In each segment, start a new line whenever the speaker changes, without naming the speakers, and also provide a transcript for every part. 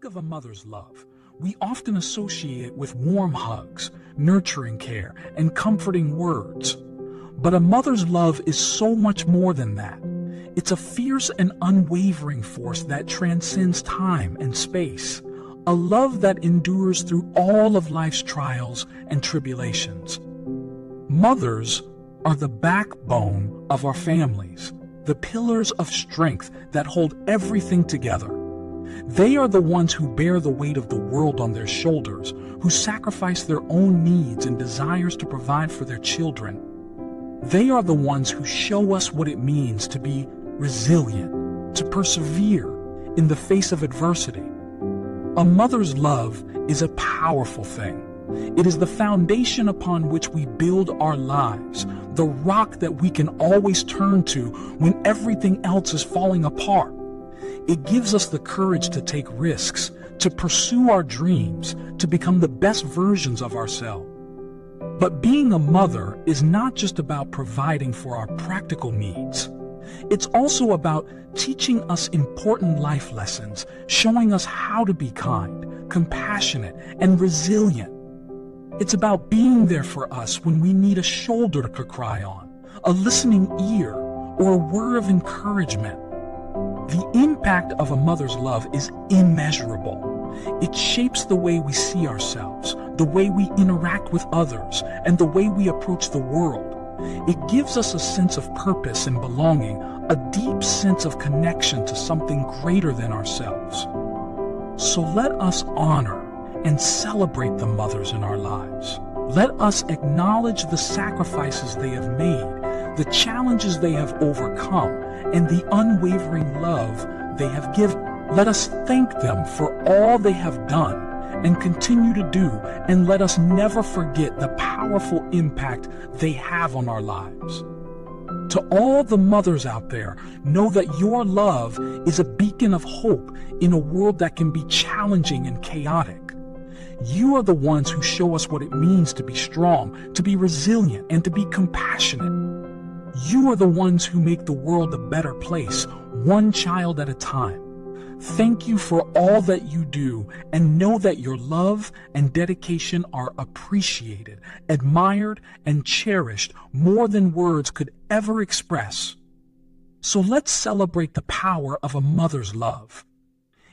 Think of a mother's love, we often associate it with warm hugs, nurturing care, and comforting words. But a mother's love is so much more than that. It's a fierce and unwavering force that transcends time and space, a love that endures through all of life's trials and tribulations. Mothers are the backbone of our families, the pillars of strength that hold everything together. They are the ones who bear the weight of the world on their shoulders, who sacrifice their own needs and desires to provide for their children. They are the ones who show us what it means to be resilient, to persevere in the face of adversity. A mother's love is a powerful thing. It is the foundation upon which we build our lives, the rock that we can always turn to when everything else is falling apart. It gives us the courage to take risks, to pursue our dreams, to become the best versions of ourselves. But being a mother is not just about providing for our practical needs. It's also about teaching us important life lessons, showing us how to be kind, compassionate, and resilient. It's about being there for us when we need a shoulder to cry on, a listening ear, or a word of encouragement. The impact of a mother's love is immeasurable. It shapes the way we see ourselves, the way we interact with others, and the way we approach the world. It gives us a sense of purpose and belonging, a deep sense of connection to something greater than ourselves. So let us honor and celebrate the mothers in our lives. Let us acknowledge the sacrifices they have made, the challenges they have overcome, and the unwavering love they have given. Let us thank them for all they have done and continue to do, and let us never forget the powerful impact they have on our lives. To all the mothers out there, know that your love is a beacon of hope in a world that can be challenging and chaotic. You are the ones who show us what it means to be strong, to be resilient, and to be compassionate. You are the ones who make the world a better place, one child at a time. Thank you for all that you do and know that your love and dedication are appreciated, admired, and cherished more than words could ever express. So let's celebrate the power of a mother's love.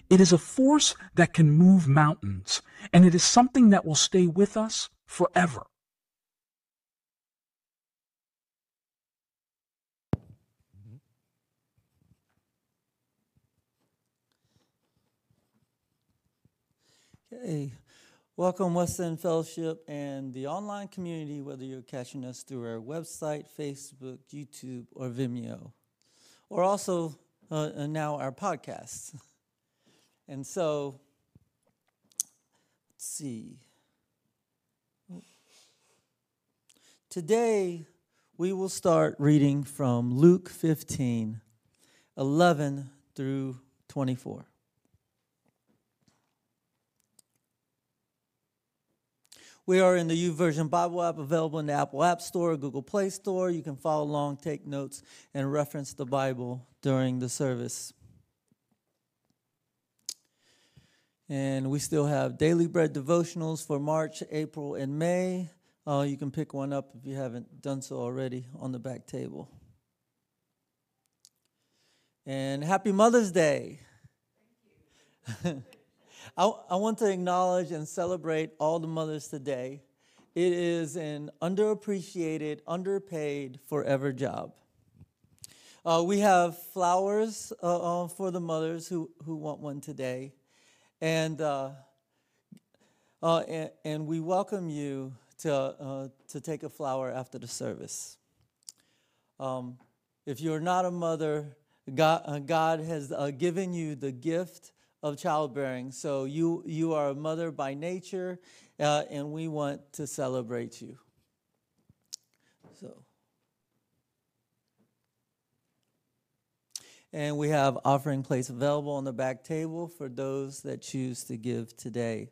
It is a force that can move mountains, and it is something that will stay with us forever.
Okay, welcome West End Fellowship and the online community, whether you're catching us through our website, Facebook, YouTube, or Vimeo, or also uh, now our podcasts. And so, let's see. Today, we will start reading from Luke 15, 11 through 24. We are in the YouVersion Bible app available in the Apple App Store, Google Play Store. You can follow along, take notes, and reference the Bible during the service. And we still have Daily Bread devotionals for March, April, and May. Uh, you can pick one up if you haven't done so already on the back table. And happy Mother's Day. I, I want to acknowledge and celebrate all the mothers today. It is an underappreciated, underpaid, forever job. Uh, we have flowers uh, uh, for the mothers who, who want one today. And, uh, uh, and, and, we welcome you to, uh, to take a flower after the service. Um, if you're not a mother, God, God has given you the gift of childbearing. So you, you are a mother by nature, uh, and we want to celebrate you. So. And we have offering plates available on the back table for those that choose to give today.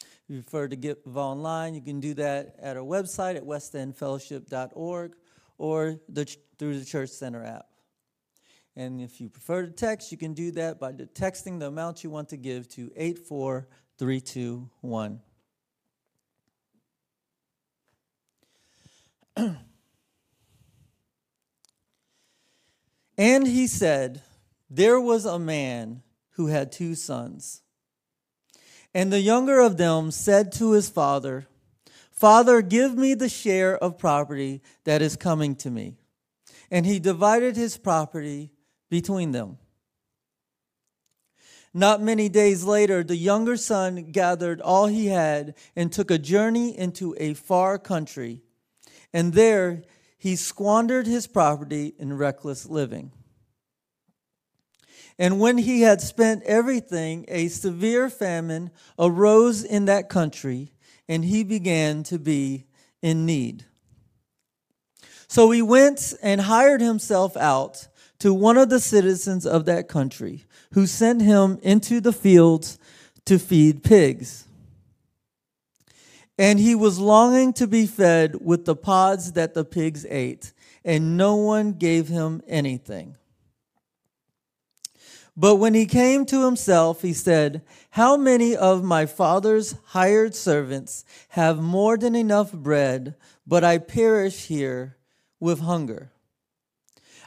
If you prefer to give online, you can do that at our website at westendfellowship.org or the, through the Church Center app. And if you prefer to text, you can do that by texting the amount you want to give to 84321. and he said, There was a man who had two sons. And the younger of them said to his father, Father, give me the share of property that is coming to me. And he divided his property between them. Not many days later, the younger son gathered all he had and took a journey into a far country. And there he squandered his property in reckless living. And when he had spent everything, a severe famine arose in that country, and he began to be in need. So he went and hired himself out to one of the citizens of that country, who sent him into the fields to feed pigs. And he was longing to be fed with the pods that the pigs ate, and no one gave him anything. But when he came to himself, he said, How many of my father's hired servants have more than enough bread, but I perish here with hunger?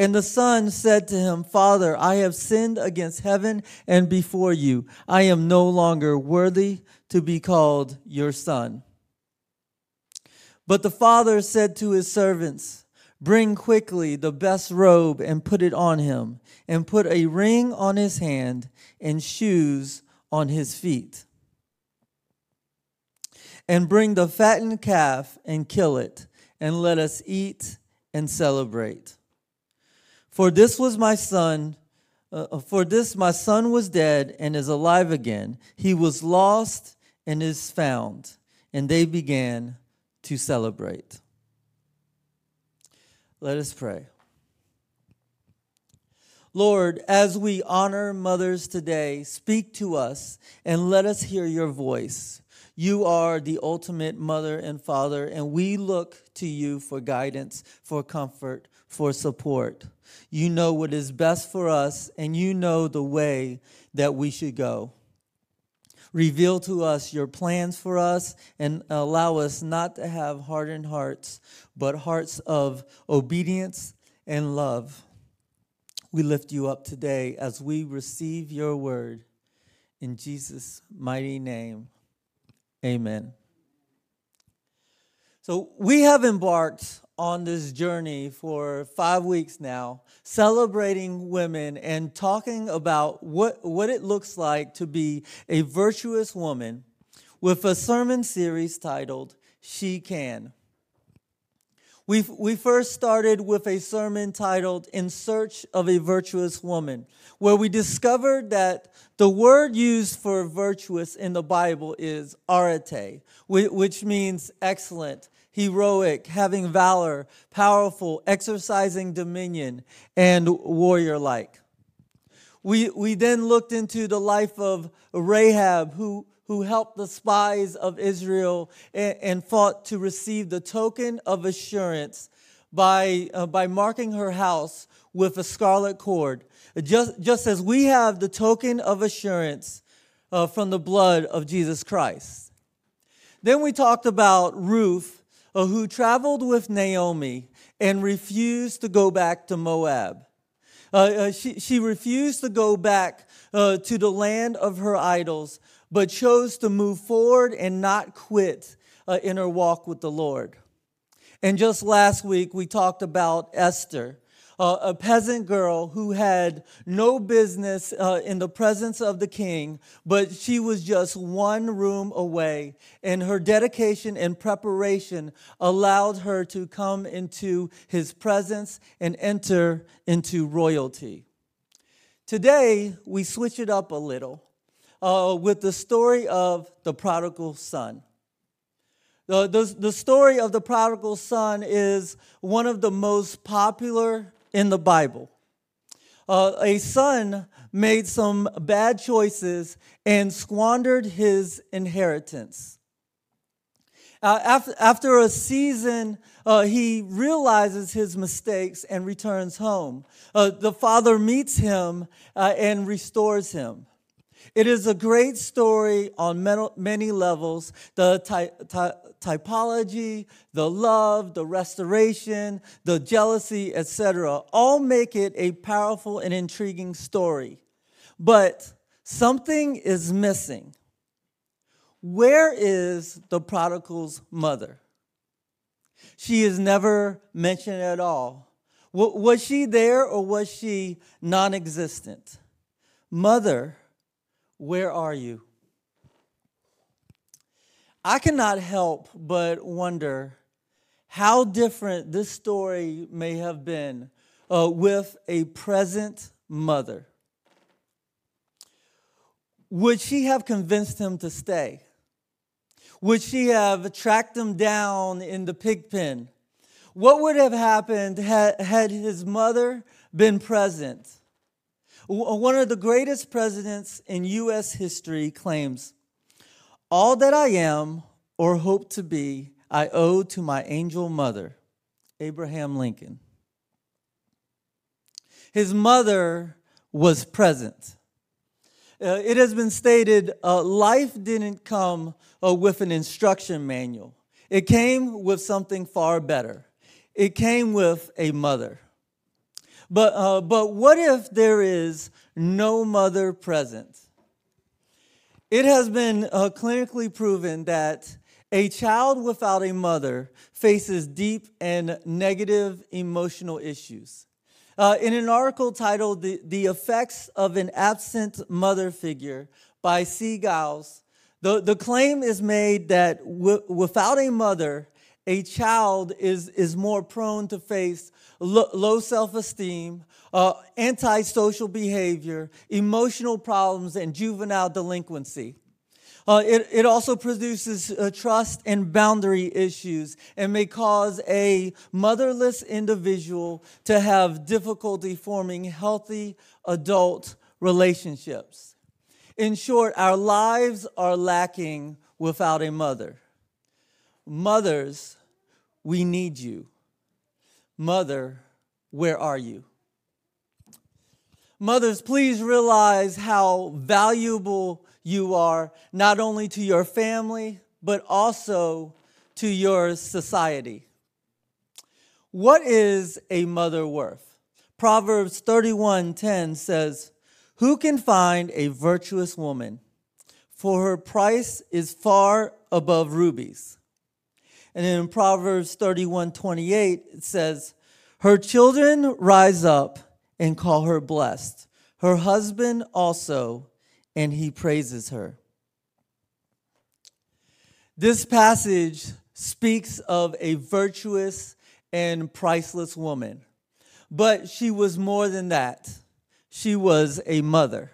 And the son said to him, Father, I have sinned against heaven and before you. I am no longer worthy to be called your son. But the father said to his servants, Bring quickly the best robe and put it on him, and put a ring on his hand and shoes on his feet. And bring the fattened calf and kill it, and let us eat and celebrate. For this was my son, uh, for this my son was dead and is alive again. He was lost and is found. And they began to celebrate. Let us pray. Lord, as we honor mothers today, speak to us and let us hear your voice. You are the ultimate mother and father, and we look to you for guidance, for comfort, for support. You know what is best for us, and you know the way that we should go. Reveal to us your plans for us and allow us not to have hardened hearts, but hearts of obedience and love. We lift you up today as we receive your word. In Jesus' mighty name, amen. So, we have embarked on this journey for five weeks now, celebrating women and talking about what, what it looks like to be a virtuous woman with a sermon series titled She Can. we we first started with a sermon titled In Search of a Virtuous Woman, where we discovered that the word used for virtuous in the Bible is arete, which means excellent, heroic, having valor, powerful, exercising dominion, and warrior like. We, we then looked into the life of Rahab, who, who helped the spies of Israel and, and fought to receive the token of assurance by, uh, by marking her house with a scarlet cord, just, just as we have the token of assurance uh, from the blood of Jesus Christ. Then we talked about Ruth, who traveled with Naomi and refused to go back to Moab. Uh, uh, she, she refused to go back uh, to the land of her idols, but chose to move forward and not quit uh, in her walk with the Lord. And just last week, we talked about Esther, uh, a peasant girl who had no business uh, in the presence of the king, but she was just one room away. And her dedication and preparation allowed her to come into his presence and enter into royalty. Today, we switch it up a little uh, with the story of the prodigal son. The, the, the story of the prodigal son is one of the most popular in the Bible. Uh, a son made some bad choices and squandered his inheritance. Uh, after, after a season, uh, he realizes his mistakes and returns home. Uh, the father meets him uh, and restores him. It is a great story on many levels the typology, the love, the restoration, the jealousy, etc. All make it a powerful and intriguing story. But something is missing. Where is the prodigal's mother? She is never mentioned at all. Was she there or was she non existent? Mother, where are you? I cannot help but wonder how different this story may have been uh, with a present mother. Would she have convinced him to stay? Would she have tracked him down in the pig pen? What would have happened had, had his mother been present? One of the greatest presidents in U.S. history claims, All that I am or hope to be, I owe to my angel mother, Abraham Lincoln. His mother was present. Uh, it has been stated uh, life didn't come uh, with an instruction manual, it came with something far better. It came with a mother. But, uh, but what if there is no mother present? It has been uh, clinically proven that a child without a mother faces deep and negative emotional issues. Uh, in an article titled the, the Effects of an Absent Mother Figure by C. The, the claim is made that w- without a mother, a child is, is more prone to face lo- low self esteem, uh, antisocial behavior, emotional problems, and juvenile delinquency. Uh, it, it also produces uh, trust and boundary issues and may cause a motherless individual to have difficulty forming healthy adult relationships. In short, our lives are lacking without a mother. Mothers, we need you. Mother, where are you? Mothers, please realize how valuable you are, not only to your family, but also to your society. What is a mother worth? Proverbs 31:10 says, "Who can find a virtuous woman? For her price is far above rubies." And in Proverbs 31 28, it says, Her children rise up and call her blessed, her husband also, and he praises her. This passage speaks of a virtuous and priceless woman, but she was more than that. She was a mother.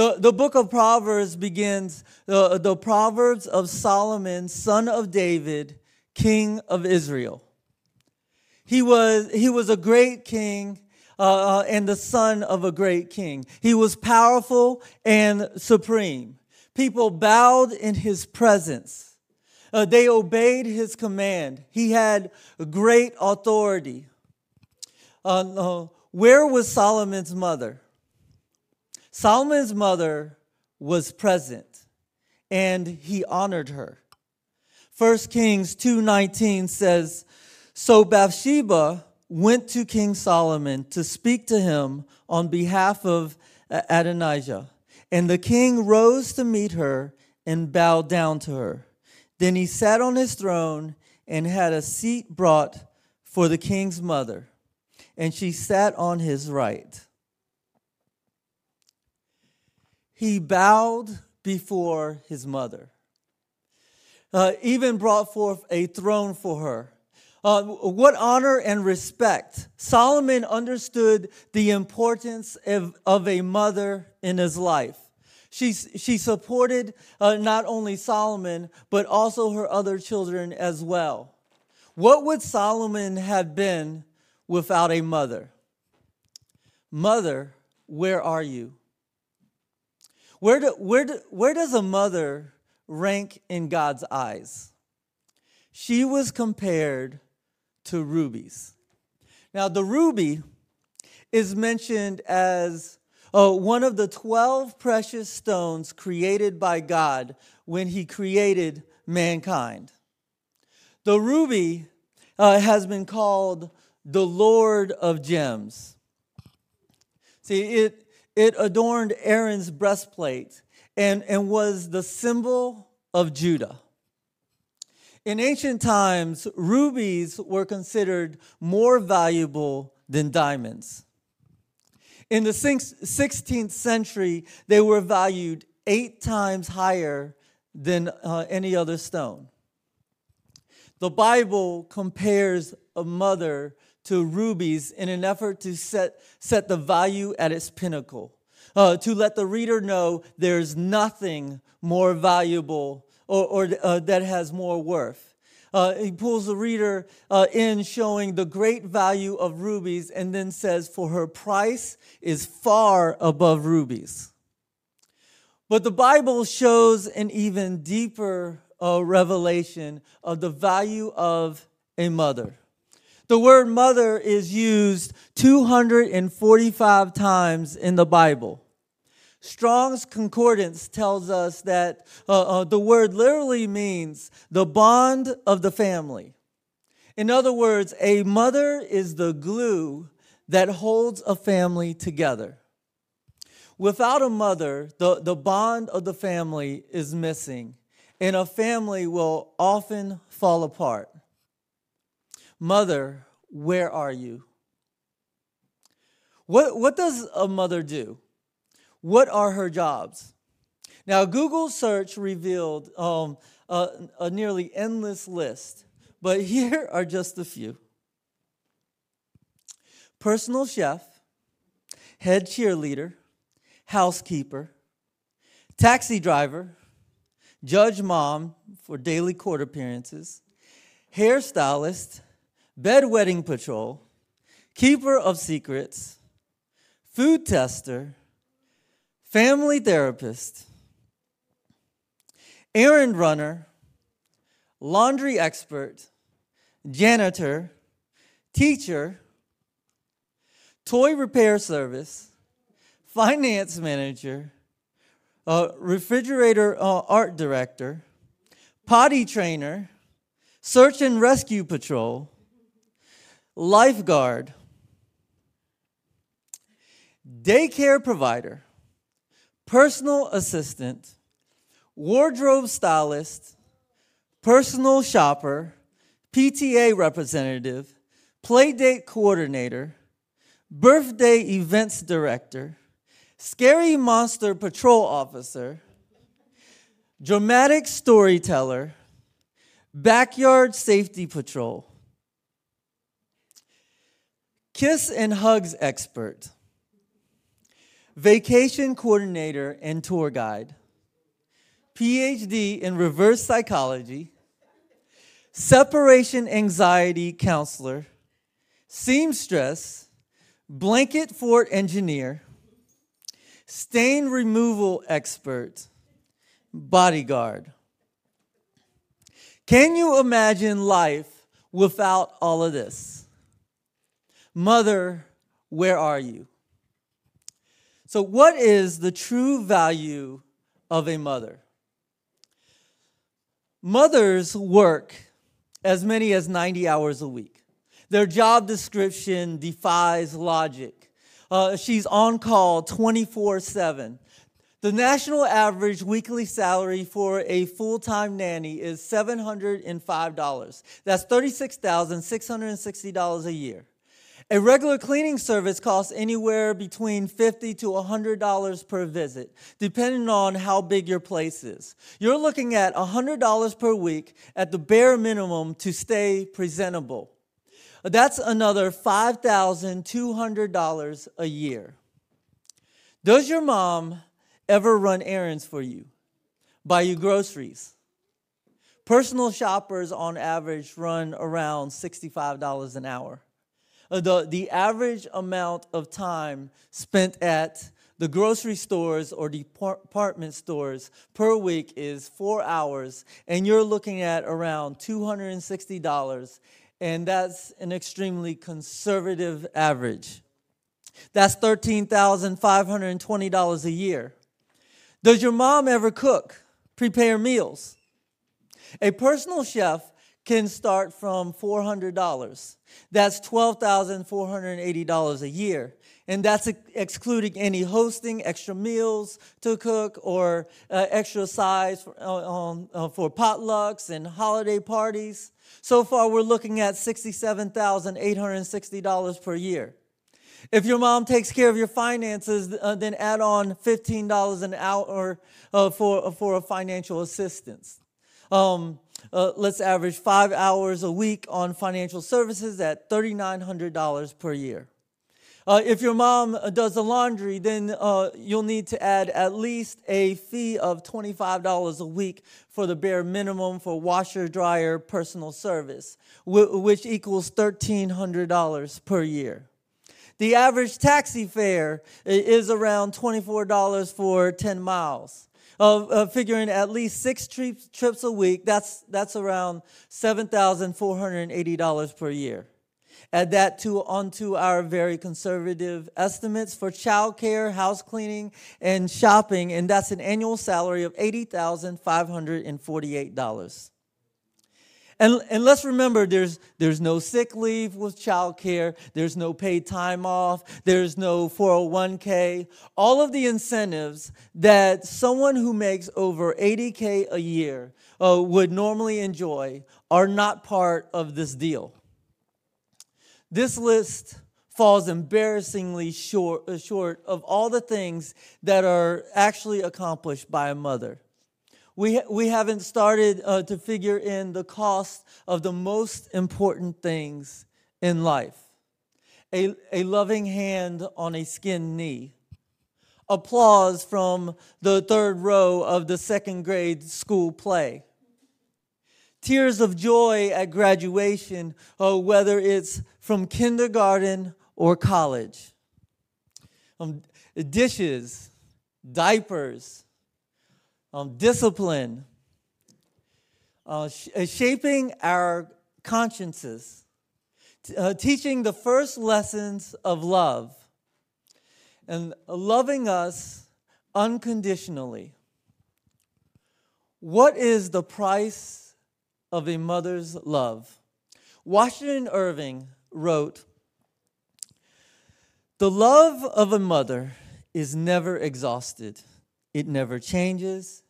The, the book of Proverbs begins the, the Proverbs of Solomon, son of David, king of Israel. He was, he was a great king uh, uh, and the son of a great king. He was powerful and supreme. People bowed in his presence. Uh, they obeyed his command. He had great authority. Uh, where was Solomon's mother? Solomon's mother was present and he honored her. 1 Kings 2:19 says, "So Bathsheba went to King Solomon to speak to him on behalf of Adonijah, and the king rose to meet her and bowed down to her. Then he sat on his throne and had a seat brought for the king's mother. and she sat on his right. He bowed before his mother, uh, even brought forth a throne for her. Uh, what honor and respect. Solomon understood the importance of, of a mother in his life. She, she supported uh, not only Solomon, but also her other children as well. What would Solomon have been without a mother? Mother, where are you? Where, do, where, do, where does a mother rank in God's eyes? She was compared to rubies. Now, the ruby is mentioned as uh, one of the 12 precious stones created by God when He created mankind. The ruby uh, has been called the Lord of Gems. See, it, it adorned Aaron's breastplate and, and was the symbol of Judah. In ancient times, rubies were considered more valuable than diamonds. In the 16th century, they were valued eight times higher than uh, any other stone. The Bible compares a mother to rubies in an effort to set, set the value at its pinnacle, uh, to let the reader know there's nothing more valuable or, or uh, that has more worth. Uh, he pulls the reader uh, in, showing the great value of rubies, and then says, For her price is far above rubies. But the Bible shows an even deeper uh, revelation of the value of a mother. The word mother is used 245 times in the Bible. Strong's Concordance tells us that uh, uh, the word literally means the bond of the family. In other words, a mother is the glue that holds a family together. Without a mother, the, the bond of the family is missing, and a family will often fall apart. Mother, where are you? What, what does a mother do? What are her jobs? Now, Google search revealed um, a, a nearly endless list, but here are just a few personal chef, head cheerleader, housekeeper, taxi driver, judge mom for daily court appearances, hairstylist, bedwetting patrol, keeper of secrets, food tester, family therapist, errand runner, laundry expert, janitor, teacher, toy repair service, finance manager, uh, refrigerator uh, art director, potty trainer, search and rescue patrol, lifeguard, daycare provider, personal assistant, wardrobe stylist, personal shopper, PTA representative, playdate coordinator, birthday events director, scary monster patrol officer, dramatic storyteller, backyard safety patrol, kiss and hugs expert vacation coordinator and tour guide, PhD in reverse psychology, separation anxiety counselor, seamstress, blanket fort engineer, stain removal expert, bodyguard. Can you imagine life without all of this? Mother, where are you? So, what is the true value of a mother? Mothers work as many as 90 hours a week. Their job description defies logic. Uh, she's on call 24 7. The national average weekly salary for a full time nanny is $705. That's $36,660 a year. A regular cleaning service costs anywhere between 50 to $100 per visit, depending on how big your place is. You're looking at $100 per week at the bare minimum to stay presentable. That's another $5,200 a year. Does your mom ever run errands for you? Buy you groceries? Personal shoppers on average run around $65 an hour. Uh, the, the average amount of time spent at the grocery stores or department stores per week is four hours, and you're looking at around $260, and that's an extremely conservative average. That's $13,520 a year. Does your mom ever cook, prepare meals? A personal chef can start from $400. That's $12,480 a year. And that's excluding any hosting, extra meals to cook, or uh, extra size for, uh, um, uh, for potlucks and holiday parties. So far, we're looking at $67,860 per year. If your mom takes care of your finances, uh, then add on $15 an hour uh, for, for a financial assistance. Um, uh, let's average five hours a week on financial services at $3,900 per year. Uh, if your mom does the laundry, then uh, you'll need to add at least a fee of $25 a week for the bare minimum for washer, dryer, personal service, which equals $1,300 per year. The average taxi fare is around $24 for 10 miles of, of figuring at least six trips, trips a week, that's, that's around $7,480 per year. Add that to onto our very conservative estimates for childcare, house cleaning, and shopping, and that's an annual salary of $80,548. And, and let's remember there's, there's no sick leave with childcare, there's no paid time off, there's no 401k. All of the incentives that someone who makes over 80k a year uh, would normally enjoy are not part of this deal. This list falls embarrassingly short, uh, short of all the things that are actually accomplished by a mother we, we haven't started uh, to figure in the cost of the most important things in life. A, a loving hand on a skinned knee, applause from the third row of the second grade school play, tears of joy at graduation, uh, whether it's from kindergarten or college, um, dishes, diapers um, discipline, uh, sh- uh, shaping our consciences, t- uh, teaching the first lessons of love, and loving us unconditionally. What is the price of a mother's love? Washington Irving wrote, The love of a mother is never exhausted. It never changes,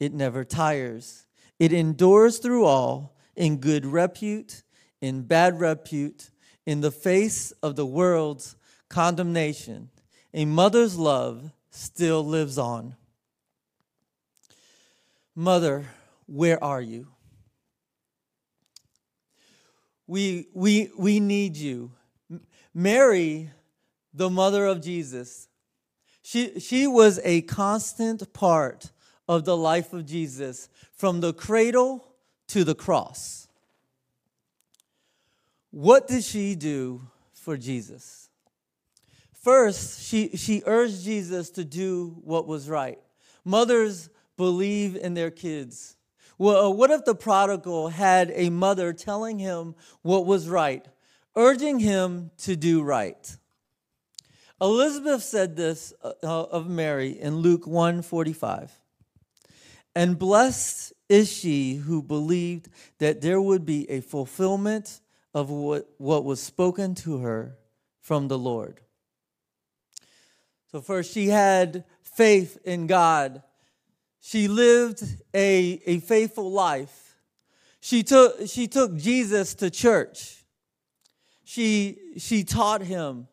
it never tires. It endures through all in good repute, in bad repute, in the face of the world's condemnation. A mother's love still lives on. Mother, where are you? We, we, we need you. Mary, the mother of Jesus, she, she was a constant part of the life of Jesus from the cradle to the cross. What did she do for Jesus? First, she, she urged Jesus to do what was right. Mothers believe in their kids. Well, uh, what if the prodigal had a mother telling him what was right, urging him to do right? Elizabeth said this uh, uh, of Mary in Luke 1:45. And blessed is she who believed that there would be a fulfillment of what, what was spoken to her from the Lord. So, first, she had faith in God. She lived a, a faithful life. She took, she took Jesus to church. she, she taught him.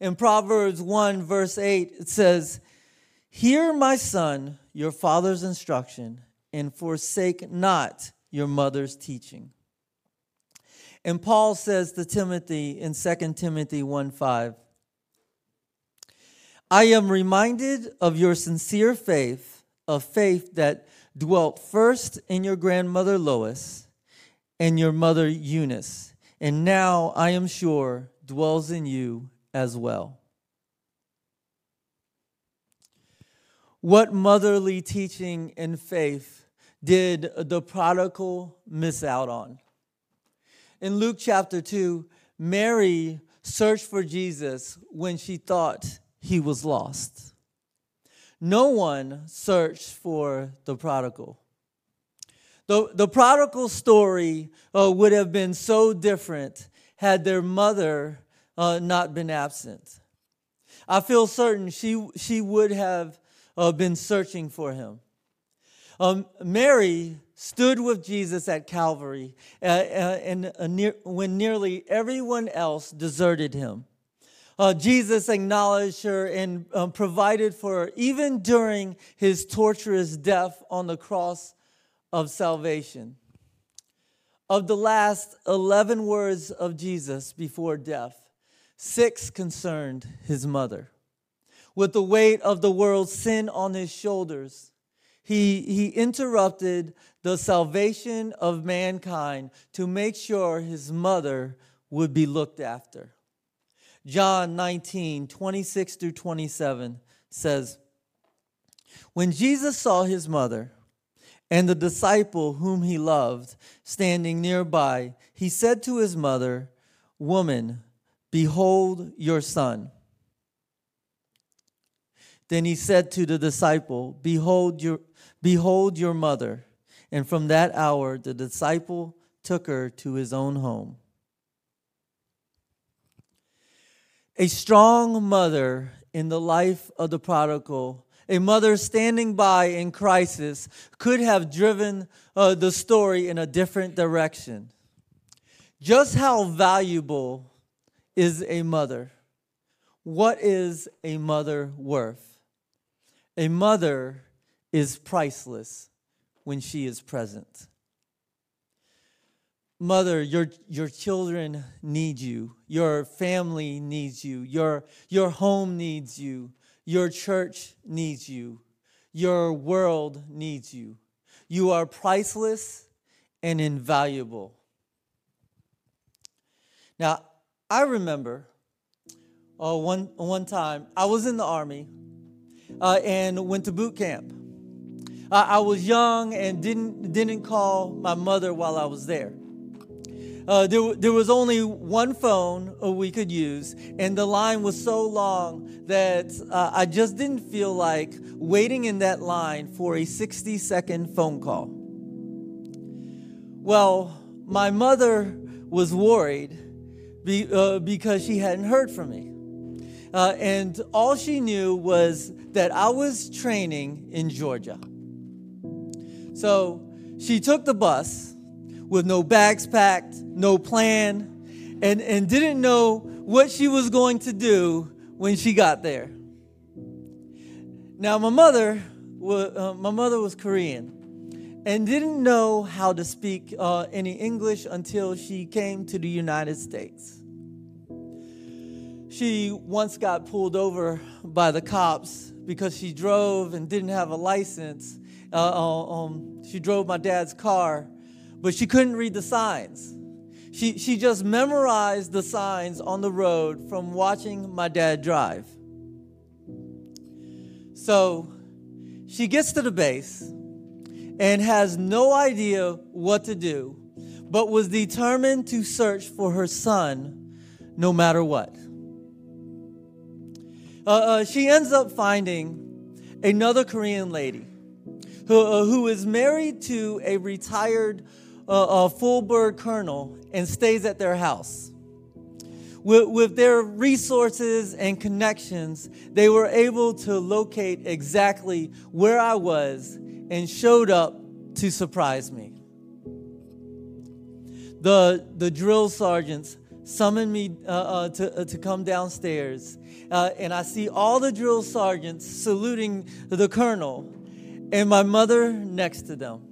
In Proverbs 1, verse 8, it says, Hear, my son, your father's instruction, and forsake not your mother's teaching. And Paul says to Timothy in 2 Timothy 1 5, I am reminded of your sincere faith, of faith that dwelt first in your grandmother Lois and your mother Eunice, and now I am sure dwells in you as well. What motherly teaching and faith did the prodigal miss out on? In Luke chapter 2, Mary searched for Jesus when she thought he was lost. No one searched for the prodigal. The, the prodigal story uh, would have been so different had their mother uh, not been absent. I feel certain she, she would have uh, been searching for him. Um, Mary stood with Jesus at Calvary uh, uh, and, uh, near, when nearly everyone else deserted him. Uh, Jesus acknowledged her and um, provided for her even during his torturous death on the cross of salvation. Of the last 11 words of Jesus before death, six concerned his mother. With the weight of the world's sin on his shoulders, he, he interrupted the salvation of mankind to make sure his mother would be looked after. John 19, 26 through 27 says, When Jesus saw his mother and the disciple whom he loved standing nearby, he said to his mother, Woman, behold your son. Then he said to the disciple, Behold your, behold your mother. And from that hour, the disciple took her to his own home. A strong mother in the life of the prodigal, a mother standing by in crisis, could have driven uh, the story in a different direction. Just how valuable is a mother? What is a mother worth? A mother is priceless when she is present. Mother, your, your children need you. Your family needs you. Your, your home needs you. Your church needs you. Your world needs you. You are priceless and invaluable. Now, I remember uh, one, one time I was in the Army uh, and went to boot camp. I was young and didn't, didn't call my mother while I was there. Uh, there, there was only one phone uh, we could use, and the line was so long that uh, I just didn't feel like waiting in that line for a 60 second phone call. Well, my mother was worried be, uh, because she hadn't heard from me. Uh, and all she knew was that I was training in Georgia. So she took the bus with no bags packed, no plan, and, and didn't know what she was going to do when she got there. Now, my mother, uh, my mother was Korean and didn't know how to speak uh, any English until she came to the United States. She once got pulled over by the cops because she drove and didn't have a license. Uh, uh um, she drove my dad's car but she couldn't read the signs. She, she just memorized the signs on the road from watching my dad drive. So she gets to the base and has no idea what to do, but was determined to search for her son no matter what. Uh, uh, she ends up finding another Korean lady who, uh, who is married to a retired full bird colonel and stays at their house. With, with their resources and connections, they were able to locate exactly where I was and showed up to surprise me. The, the drill sergeants summoned me uh, uh, to, uh, to come downstairs. Uh, and I see all the drill sergeants saluting the colonel and my mother next to them.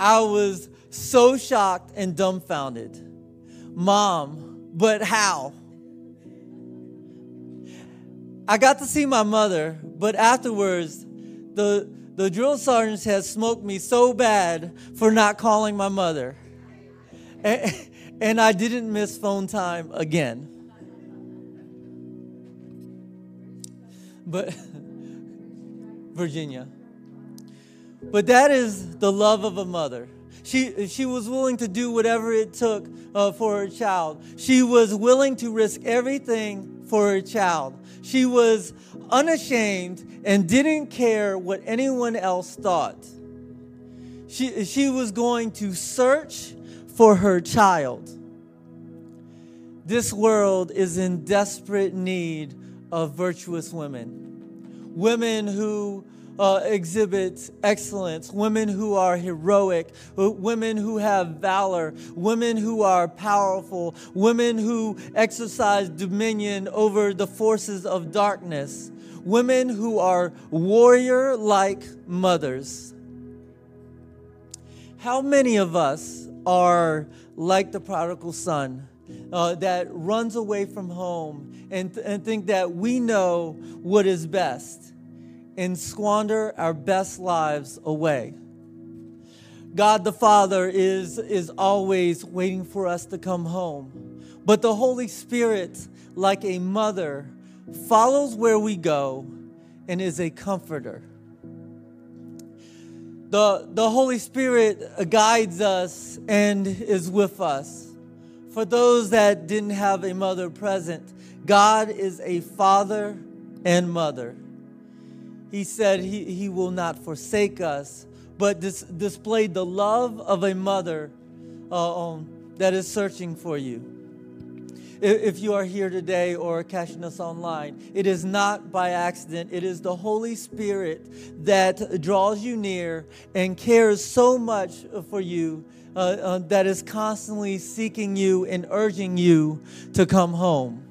I was so shocked and dumbfounded. Mom, but how? I got to see my mother, but afterwards, the, the drill sergeants had smoked me so bad for not calling my mother. And, and I didn't miss phone time again. But, Virginia. But that is the love of a mother. She, she was willing to do whatever it took uh, for her child. She was willing to risk everything for her child. She was unashamed and didn't care what anyone else thought. She, she was going to search for her child. This world is in desperate need of virtuous women. Women who uh, exhibit excellence, women who are heroic, uh, women who have valor, women who are powerful, women who exercise dominion over the forces of darkness, women who are warrior like mothers. How many of us are like the prodigal son? Uh, that runs away from home and, th- and think that we know what is best and squander our best lives away. God the Father is, is always waiting for us to come home. But the Holy Spirit, like a mother, follows where we go and is a comforter. The, the Holy Spirit guides us and is with us. For those that didn't have a mother present, God is a father and mother he said he, he will not forsake us, but dis- displayed the love of a mother uh, um, that is searching for you. If, you are here today or catching us online, it is not by accident. It is the Holy Spirit that draws you near and cares so much for you uh, uh, that is constantly seeking you and urging you to come home.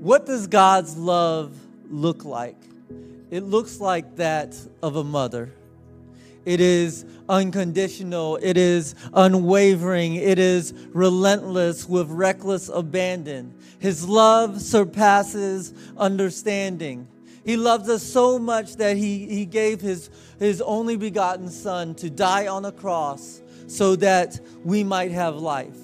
What does God's love look like? It looks like that of a mother. It is unconditional. It is unwavering. It is relentless with reckless abandon. His love surpasses understanding. He loves us so much that he, he gave his, his only begotten Son to die on a cross so that we might have life.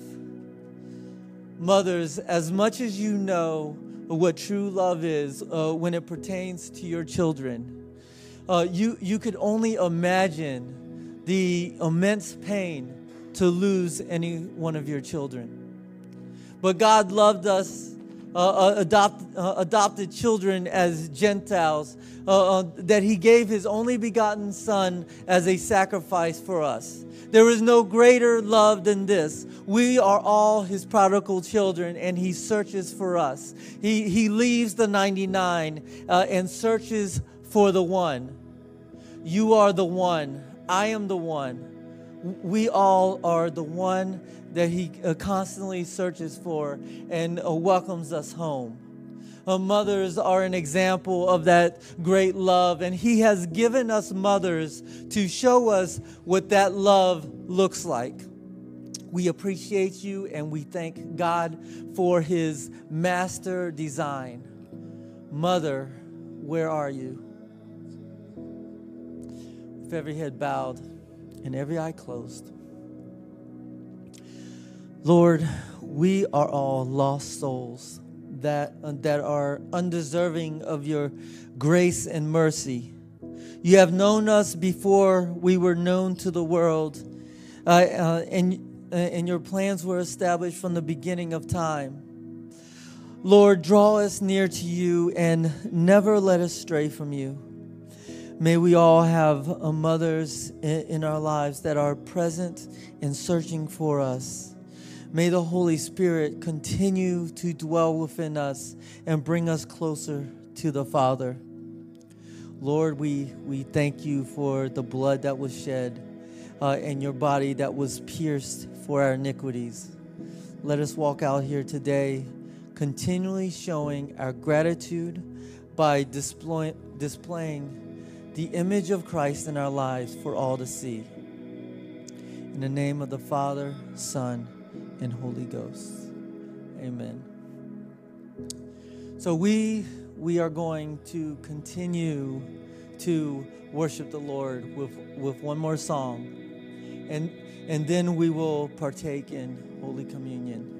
Mothers, as much as you know what true love is uh, when it pertains to your children. Uh, you, you could only imagine the immense pain to lose any one of your children. But God loved us, uh, uh adopt, uh, adopted children as Gentiles, uh, that He gave His only begotten Son as a sacrifice for us. There is no greater love than this. We are all his prodigal children, and he searches for us. He, he leaves the 99 uh, and searches for the one. You are the one. I am the one. We all are the one that he uh, constantly searches for and uh, welcomes us home. Mothers are an example of that great love, and He has given us mothers to show us what that love looks like. We appreciate you and we thank God for His master design. Mother, where are you? With every head bowed and every eye closed. Lord, we are all lost souls that, uh, that are undeserving of your grace and mercy. You have known us before we were known to the world, uh, uh, and, uh, and your plans were established from the beginning of time. Lord, draw us near to you and never let us stray from you. May we all have uh, mothers in, our lives that are present and searching for us. May the Holy Spirit continue to dwell within us and bring us closer to the Father. Lord, we, we thank you for the blood that was shed uh, and your body that was pierced for our iniquities. let us walk out here today continually showing our gratitude by display, displaying the image of Christ in our lives for all to see. In the name of the Father, Son, and Holy Ghost. Amen. So we we are going to continue to worship the Lord with, with one more song. And and then we will partake in Holy Communion.